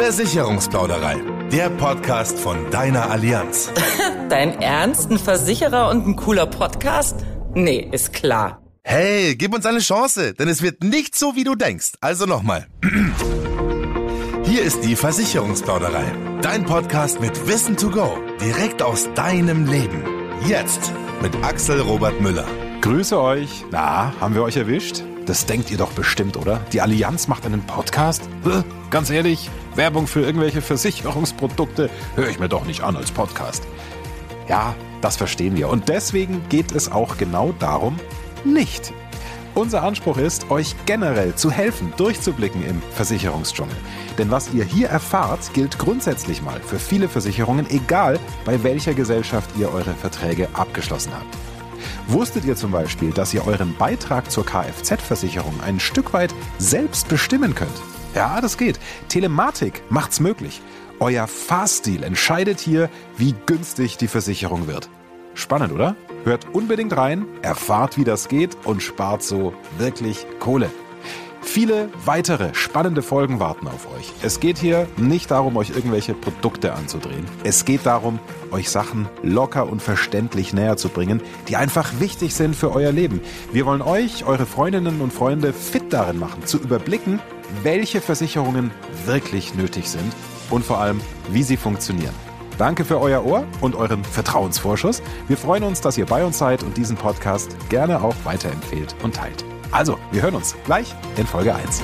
Versicherungsplauderei, der Podcast von deiner Allianz. Dein Ernst? Ein Versicherer und ein cooler Podcast? Nee, ist klar. Hey, gib uns eine Chance, denn es wird nicht so, wie du denkst. Also nochmal. Hier ist die Versicherungsplauderei. Dein Podcast mit Wissen to go. Direkt aus deinem Leben. Jetzt mit Axel Robert Müller. Grüße euch. Na, haben wir euch erwischt? Das denkt ihr doch bestimmt, oder? Die Allianz macht einen Podcast? Ganz ehrlich, Werbung für irgendwelche Versicherungsprodukte höre ich mir doch nicht an als Podcast. Ja, das verstehen wir. Und deswegen geht es auch genau darum, nicht. Unser Anspruch ist, euch generell zu helfen, durchzublicken im Versicherungsdschungel. Denn was ihr hier erfahrt, gilt grundsätzlich mal für viele Versicherungen, egal bei welcher Gesellschaft ihr eure Verträge abgeschlossen habt. Wusstet ihr zum Beispiel, dass ihr euren Beitrag zur Kfz-Versicherung ein Stück weit selbst bestimmen könnt? Ja, das geht. Telematik macht's möglich. Euer Fahrstil entscheidet hier, wie günstig die Versicherung wird. Spannend, oder? Hört unbedingt rein, erfahrt, wie das geht und spart so wirklich Kohle. Viele weitere spannende Folgen warten auf euch. Es geht hier nicht darum, euch irgendwelche Produkte anzudrehen. Es geht darum, euch Sachen locker und verständlich näher zu bringen, die einfach wichtig sind für euer Leben. Wir wollen euch, eure Freundinnen und Freunde fit darin machen, zu überblicken, welche Versicherungen wirklich nötig sind und vor allem, wie sie funktionieren. Danke für euer Ohr und euren Vertrauensvorschuss. Wir freuen uns, dass ihr bei uns seid und diesen Podcast gerne auch weiterempfehlt und teilt. Also, wir hören uns gleich in Folge 1.